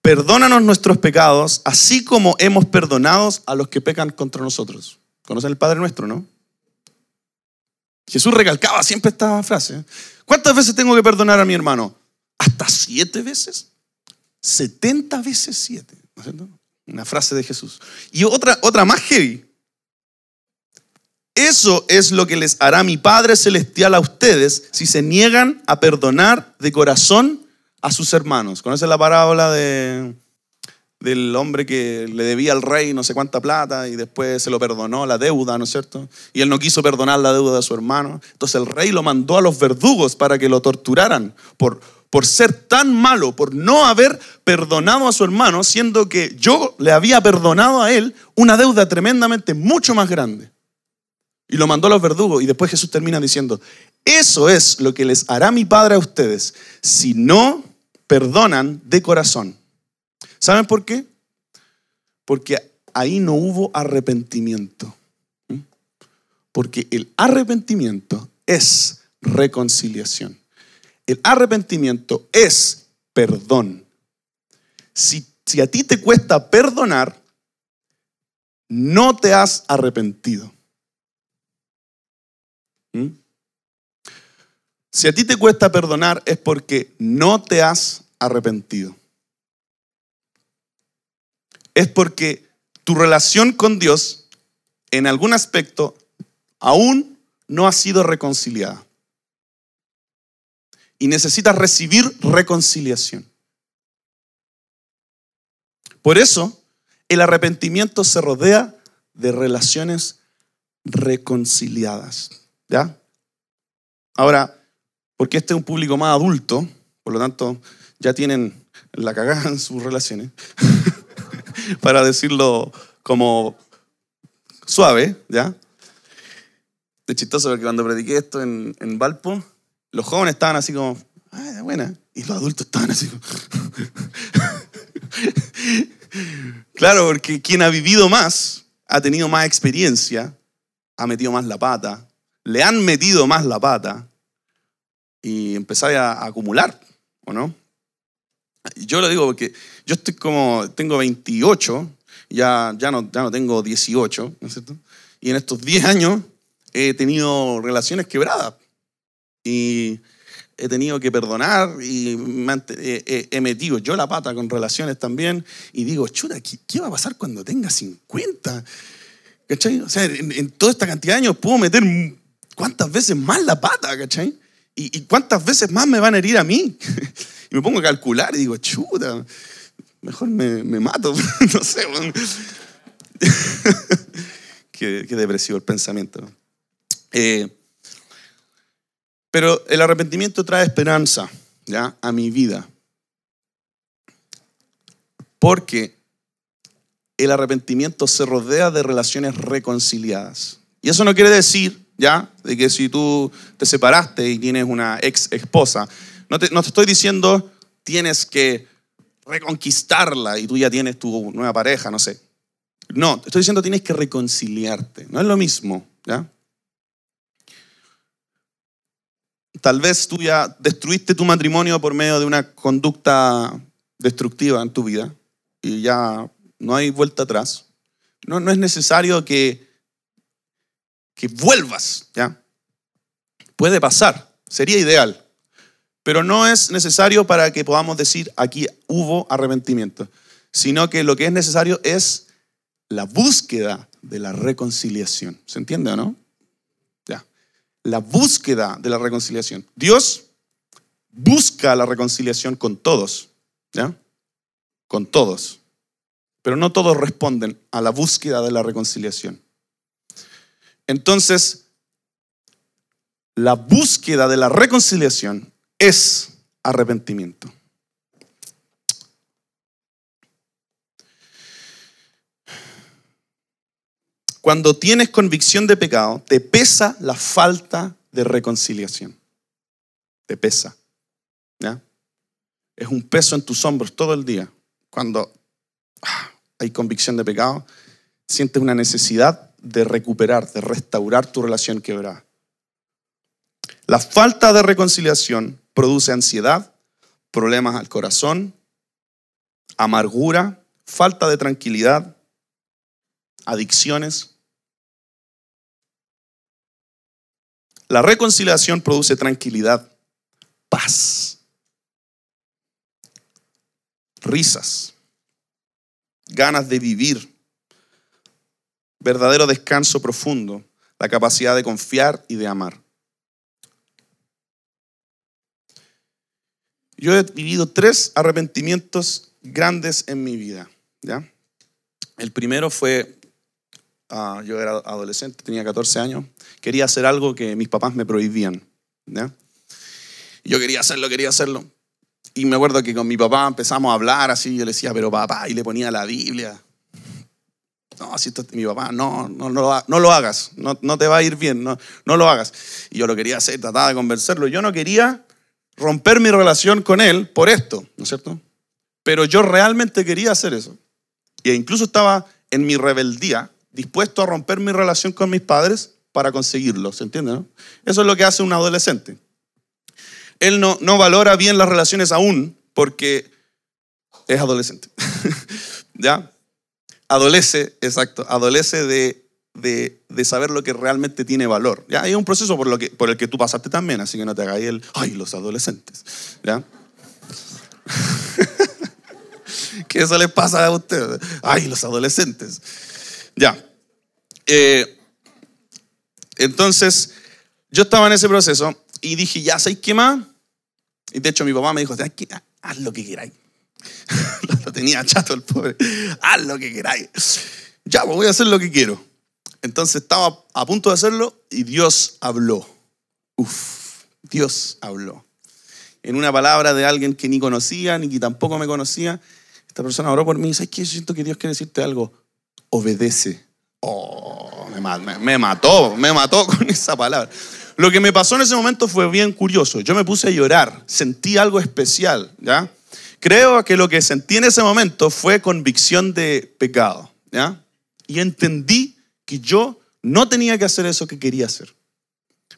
S1: perdónanos nuestros pecados, así como hemos perdonado a los que pecan contra nosotros. ¿Conocen el Padre nuestro, no? Jesús recalcaba siempre esta frase. ¿Cuántas veces tengo que perdonar a mi hermano? ¿Hasta siete veces? ¿Setenta veces siete? Una frase de Jesús. Y otra, otra más heavy. Eso es lo que les hará mi Padre Celestial a ustedes si se niegan a perdonar de corazón a sus hermanos. ¿Conocen la parábola de, del hombre que le debía al rey no sé cuánta plata y después se lo perdonó la deuda, ¿no es cierto? Y él no quiso perdonar la deuda de su hermano. Entonces el rey lo mandó a los verdugos para que lo torturaran por, por ser tan malo, por no haber perdonado a su hermano, siendo que yo le había perdonado a él una deuda tremendamente mucho más grande y lo mandó a los verdugos. Y después Jesús termina diciendo, eso es lo que les hará mi Padre a ustedes si no perdonan de corazón. ¿Saben por qué? Porque ahí no hubo arrepentimiento. ¿Mm? Porque el arrepentimiento es reconciliación. El arrepentimiento es perdón. si, si a ti te cuesta perdonar, no te has arrepentido. ¿Mm? Si a ti te cuesta perdonar es porque no te has arrepentido. Es porque tu relación con Dios en algún aspecto aún no ha sido reconciliada. Y necesitas recibir reconciliación. Por eso, el arrepentimiento se rodea de relaciones reconciliadas. ¿Ya? Ahora, porque este es un público más adulto, por lo tanto, ya tienen la cagada en sus relaciones, (laughs) para decirlo como suave, ¿ya? Es chistoso porque cuando prediqué esto en, en Valpo, los jóvenes estaban así como, ah, buena, y los adultos estaban así como... (laughs) claro, porque quien ha vivido más, ha tenido más experiencia, ha metido más la pata, le han metido más la pata y empezáis a, acumular, ¿o no? Yo lo digo porque yo estoy como, tengo 28, ya, ya, no, ya no tengo 18, ¿no es cierto? Y en estos 10 años he tenido relaciones quebradas y he tenido que perdonar y he, metido yo la pata con relaciones también y digo, chuta, ¿qué, va a pasar cuando tenga 50? ¿Cachai? O sea, en, en, toda esta cantidad de años puedo meter cuántas veces más la pata, ¿cachai? ¿Y, cuántas veces más me van a herir a mí? (laughs) y me pongo a calcular y digo, chuta, mejor me, mato, (laughs) no sé. (laughs) qué, depresivo el pensamiento. Eh, pero el arrepentimiento trae esperanza ¿ya? a mi vida. Porque el arrepentimiento se rodea de relaciones reconciliadas. Y eso no quiere decir De que si tú te separaste y tienes una ex esposa, no te, no te estoy diciendo tienes que reconquistarla y tú ya tienes tu nueva pareja, no sé. No, te estoy diciendo tienes que reconciliarte. No es lo mismo, ¿ya? Tal vez tú ya destruiste tu matrimonio por medio de una conducta destructiva en tu vida y ya no hay vuelta atrás. No, no es necesario que que vuelvas, ¿ya? Puede pasar, sería ideal, pero no es necesario para que podamos decir aquí hubo arrepentimiento, sino que lo que es necesario es la búsqueda de la reconciliación. ¿Se entiende o no? Ya. La búsqueda de la reconciliación. Dios busca la reconciliación con todos, ¿ya? Con todos. Pero no todos responden a la búsqueda de la reconciliación. Entonces, la búsqueda de la reconciliación es arrepentimiento. Cuando tienes convicción de pecado, te pesa la falta de reconciliación. Te pesa. Es un peso en tus hombros todo el día. Cuando ah, hay convicción de pecado, sientes una necesidad de recuperar, de restaurar tu relación quebrada. La falta de reconciliación produce ansiedad, problemas al corazón, amargura, falta de tranquilidad, adicciones. La reconciliación produce tranquilidad, paz, risas, ganas de vivir, verdadero descanso profundo, la capacidad de confiar y de amar. Yo he vivido tres arrepentimientos grandes en mi vida. ¿ya? El primero fue, ah, yo era adolescente, tenía 14 años, quería hacer algo que mis papás me prohibían. ¿ya? Yo quería hacerlo, quería hacerlo. Y me acuerdo que con mi papá empezamos a hablar así, yo le decía, pero papá, y le ponía la Biblia. No, si esto, mi papá, no, no, no, lo hagas, no, no, te va a ir bien, no, no lo hagas. Y yo lo quería hacer, trataba de convencerlo. Yo no quería romper mi relación con él por esto, ¿no es cierto? Pero yo realmente quería hacer eso. E incluso estaba en mi rebeldía, dispuesto a romper mi relación con mis padres para conseguirlo, ¿se entiende? No? Eso es lo que hace un adolescente. Él no, no valora bien las relaciones aún porque Es adolescente. (laughs) ¿Ya? Adolece, exacto, adolece de, de, saber lo que realmente tiene valor. ¿Ya? Hay un proceso por, lo que, por el que tú pasaste también, así que no te hagáis el, ay, los adolescentes. ¿Ya? (laughs) que eso les pasa a ustedes. Ay, los adolescentes. Ya. Eh, entonces, yo estaba en ese proceso y dije, ya, ¿sabes qué más? Y de hecho mi papá me dijo, haz lo que queráis. (laughs) lo tenía chato el pobre. Haz lo que queráis. Ya, pues voy a hacer lo que quiero. Entonces estaba a punto de hacerlo y Dios habló. Uf, Dios habló. En una palabra de alguien que ni conocía, ni que tampoco me conocía, esta persona oró por mí y dice, que siento que Dios quiere decirte algo. Obedece. Oh, me, me mató, me mató (laughs) con esa palabra. Lo que me pasó en ese momento fue bien curioso. Yo me puse a llorar, sentí algo especial, ¿ya? Creo que lo que sentí en ese momento fue convicción de pecado, ¿ya? Y entendí que yo no tenía que hacer eso que quería hacer.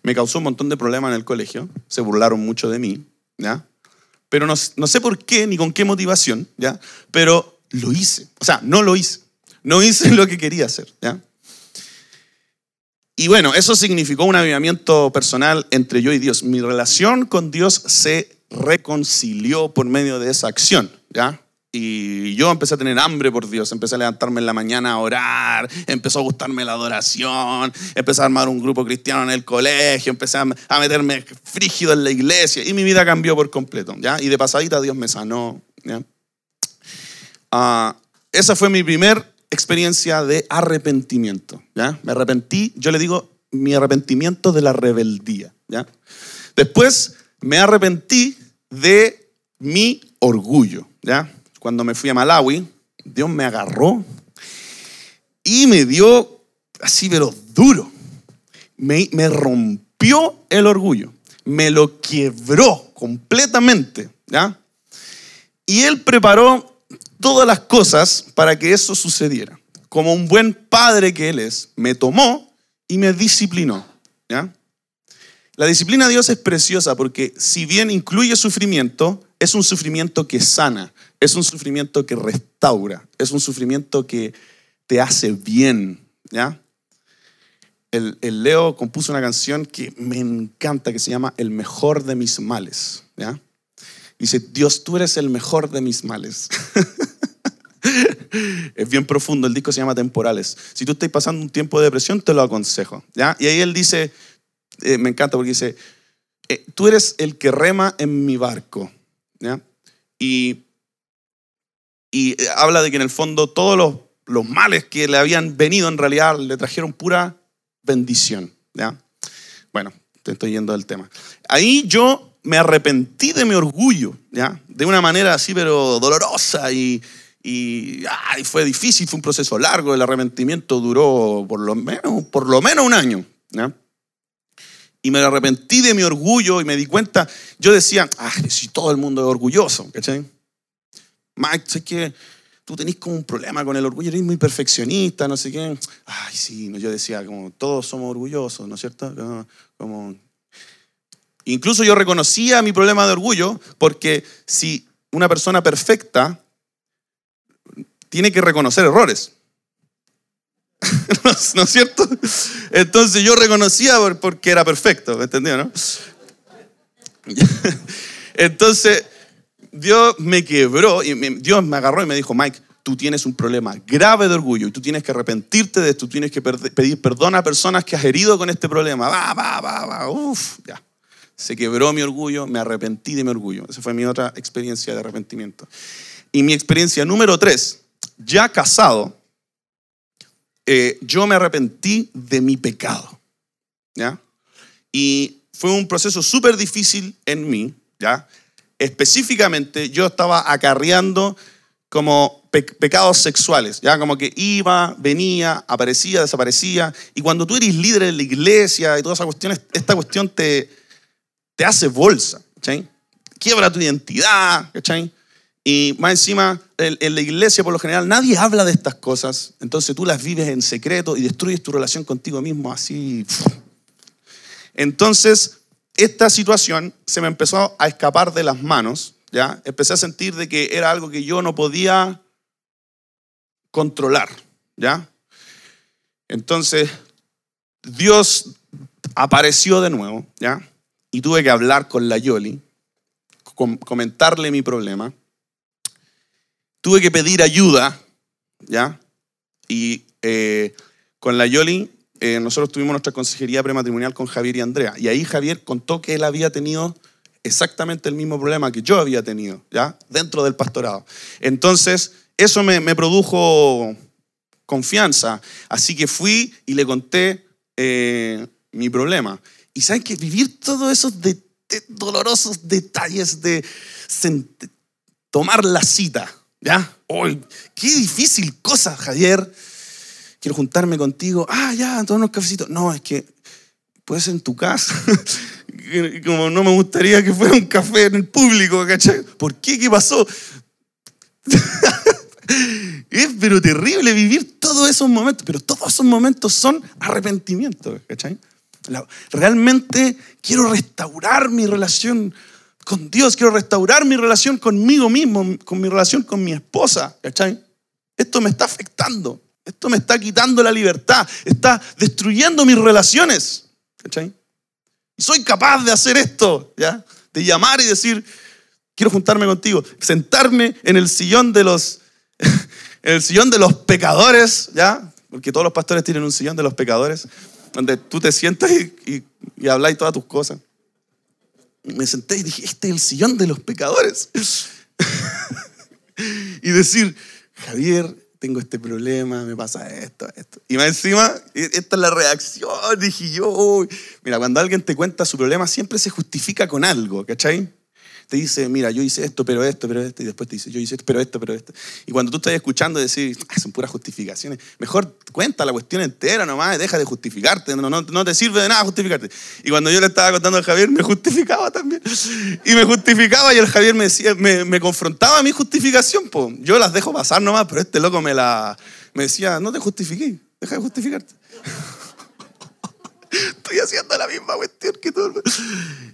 S1: Me causó un montón de problemas en el colegio, se burlaron mucho de mí, ¿ya? Pero no, no sé por qué ni con qué motivación, ¿ya? Pero lo hice. O sea, no lo hice. No hice lo que quería hacer, ¿ya? Y bueno, eso significó un avivamiento personal entre yo y Dios. Mi relación con Dios se reconcilió por medio de esa acción, ¿ya? Y yo empecé a tener hambre por Dios, empecé a levantarme en la mañana a orar, empezó a gustarme la adoración, empecé a armar un grupo cristiano en el colegio, empecé a meterme frígido en la iglesia y mi vida cambió por completo, ¿ya? Y de pasadita Dios me sanó, ¿ya? Uh, esa fue mi primer experiencia de arrepentimiento. ¿ya? Me arrepentí, yo le digo mi arrepentimiento de la rebeldía. ¿ya? Después me arrepentí de mi orgullo. ¿ya? Cuando me fui a Malawi, Dios me agarró y me dio así, pero duro. Me, me rompió el orgullo. Me lo quebró completamente. ¿ya? Y Él preparó todas las cosas para que eso sucediera. Como un buen padre que Él es, me tomó y me disciplinó. ¿ya? La disciplina de Dios es preciosa porque si bien incluye sufrimiento, es un sufrimiento que sana, es un sufrimiento que restaura, es un sufrimiento que te hace bien. ¿ya? El, Leo compuso una canción que me encanta, que se llama El mejor de mis males. ¿ya? Dice, Dios, tú eres el mejor de mis males. (laughs) es bien profundo, el disco se llama Temporales. Si tú estás pasando un tiempo de depresión, te lo aconsejo. ¿ya? Y ahí él dice, eh, me encanta porque dice, eh, tú eres el que rema en mi barco. Y, y eh, habla de que en el fondo todos los, los, males que le habían venido en realidad le trajeron pura bendición. ¿ya? Bueno, te estoy yendo del tema. Ahí yo me arrepentí de mi orgullo, ¿ya? De una manera así, pero dolorosa y, y, fue difícil, fue un proceso largo, el arrepentimiento duró por lo menos, por lo menos un año. Y me arrepentí de mi orgullo y me di cuenta, yo decía, ah, si todo el mundo es orgulloso, ¿cachai? Mike, sé que tú tenés como un problema con el orgullo, eres muy perfeccionista, no sé qué. Ay, sí, yo decía, como todos somos orgullosos, ¿no es cierto? Como, Incluso yo reconocía mi problema de orgullo porque si una persona perfecta tiene que reconocer errores. (laughs) ¿No es cierto? Entonces yo reconocía porque era perfecto, ¿me entendió, no? (laughs) Entonces Dios me quebró y Dios me agarró y me dijo, Mike, tú tienes un problema grave de orgullo y tú tienes que arrepentirte de esto, tú tienes que pedir perdón a personas que has herido con este problema. Va, va, va, va, uf, ya. Se quebró mi orgullo, me arrepentí de mi orgullo. Esa fue mi otra experiencia de arrepentimiento. Y mi experiencia número tres, ya casado, eh, yo me arrepentí de mi pecado. ¿ya? Y fue un proceso súper difícil en mí. ¿ya? Específicamente, yo estaba acarreando como pecados sexuales, ya como que iba, venía, aparecía, desaparecía. Y cuando tú eres líder en la iglesia y todas esas cuestiones, esta cuestión te, te hace bolsa, ¿cachai? Quiebra tu identidad, ¿cachai? Y más encima, en, la iglesia por lo general nadie habla de estas cosas, entonces tú las vives en secreto y destruyes tu relación contigo mismo así. Entonces, esta situación se me empezó a escapar de las manos, ¿ya? Empecé a sentir de que era algo que yo no podía controlar, ¿ya? Entonces, Dios apareció de nuevo, ¿ya? Y tuve que hablar con la Yoli, comentarle mi problema. Tuve que pedir ayuda, ¿ya? Y eh, con la Yoli, eh, nosotros tuvimos nuestra consejería prematrimonial con Javier y Andrea. Y ahí Javier contó que él había tenido exactamente el mismo problema que yo había tenido, ¿ya? Dentro del pastorado. Entonces, eso me, produjo confianza. Así que fui y le conté eh, mi problema. Y saben que vivir todos esos dolorosos detalles de tomar la cita, ¿ya? ¡Uy! ¡Qué difícil cosa, Javier! Quiero juntarme contigo. Ah, ya, tomar unos cafecitos. No, es que puedes en tu casa. (laughs) Como no me gustaría que fuera un café en el público, ¿cachai? ¿Por qué? ¿Qué pasó? (laughs) es pero terrible vivir todos esos momentos, pero todos esos momentos son arrepentimiento, ¿cachai? Realmente quiero restaurar mi relación con Dios, quiero restaurar mi relación conmigo mismo, con mi relación con mi esposa, ¿cachai? Esto me está afectando, esto me está quitando la libertad, está destruyendo mis relaciones, ¿cachai? Y soy capaz de hacer esto, ¿ya? De llamar y decir, quiero juntarme contigo, sentarme en el sillón de los, (laughs) el sillón de los pecadores, ¿ya? Porque todos los pastores tienen un sillón de los pecadores donde tú te sientas y, y, habláis todas tus cosas. Me senté y dije, este es el sillón de los pecadores. (laughs) y decir, Javier, tengo este problema, me pasa esto, esto. Y más encima, e, esta es la reacción, dije yo. Mira, cuando alguien te cuenta su problema, siempre se justifica con algo, ¿cachai? Dice, mira, yo hice esto, pero esto, pero esto, y después te dice, yo hice esto, pero esto, pero esto. Y cuando tú estás escuchando decir, ah, son puras justificaciones, mejor cuenta la cuestión entera nomás, deja de justificarte, no, no, no te sirve de nada justificarte. Y cuando yo le estaba contando a Javier, me justificaba también. Y me justificaba y el Javier me me, me confrontaba a mi justificación, pues yo las dejo pasar nomás, pero este loco me la, me decía, no te justifiqué, deja de justificarte. (laughs) Estoy haciendo la misma cuestión que tú.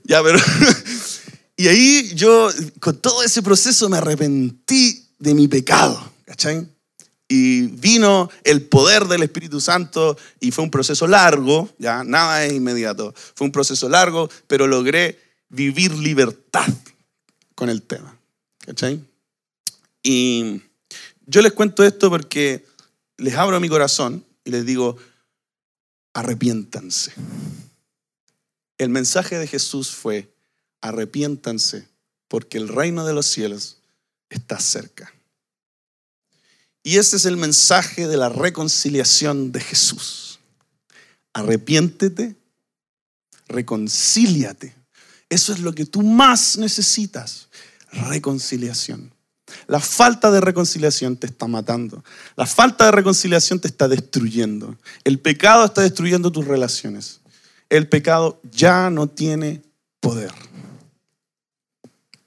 S1: Ya, pero (laughs) y ahí yo, con todo ese proceso, me arrepentí de mi pecado, ¿cachai? Y vino el poder del Espíritu Santo y fue un proceso largo, ya, nada es inmediato. Fue un proceso largo, pero logré vivir libertad con el tema, ¿cachai? Y yo les cuento esto porque les abro mi corazón y les digo, arrepiéntanse. El mensaje de Jesús fue, arrepiéntanse, porque el reino de los cielos está cerca. Y ese es el mensaje de la reconciliación de Jesús. Arrepiéntete, reconcíliate. Eso es lo que tú más necesitas, reconciliación. La falta de reconciliación te está matando. La falta de reconciliación te está destruyendo. El pecado está destruyendo tus relaciones. El pecado ya no tiene poder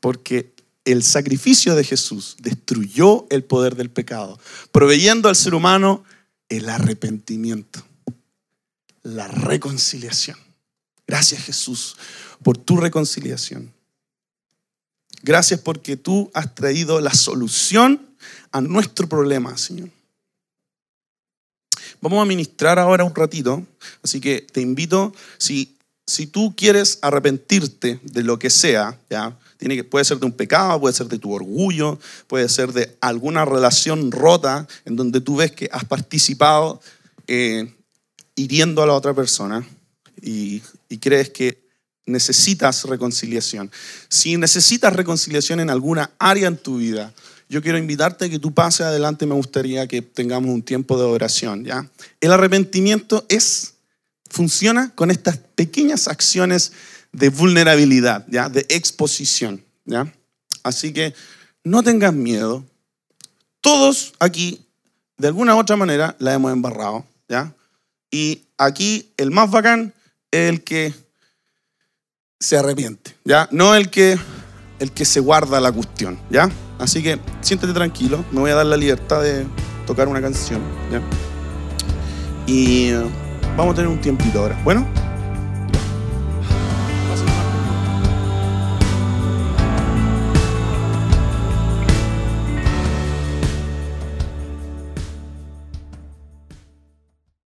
S1: porque el sacrificio de Jesús destruyó el poder del pecado, proveyendo al ser humano el arrepentimiento, la reconciliación. Gracias Jesús por tu reconciliación. Gracias porque tú has traído la solución a nuestro problema, Señor. Vamos a ministrar ahora un ratito, así que te invito, si, si tú quieres arrepentirte de lo que sea, ¿ya? Puede ser de un pecado, puede ser de tu orgullo, puede ser de alguna relación rota en donde tú ves que has participado eh, hiriendo a la otra persona y, y crees que necesitas reconciliación. Si necesitas reconciliación en alguna área en tu vida, yo quiero invitarte a que tú pases adelante. Me gustaría que tengamos un tiempo de oración. ¿ya? El arrepentimiento es, funciona con estas pequeñas acciones de vulnerabilidad, ¿ya? de exposición. ¿ya? Así que no tengas miedo. Todos aquí, de alguna u otra manera, la hemos embarrado. ¿ya? Y aquí el más bacán es el que se arrepiente, ¿ya? No el que, el que se guarda la cuestión, ¿ya? Así que siéntete tranquilo, me voy a dar la libertad de tocar una canción, ¿ya? Y vamos a tener un tiempito ahora. Bueno.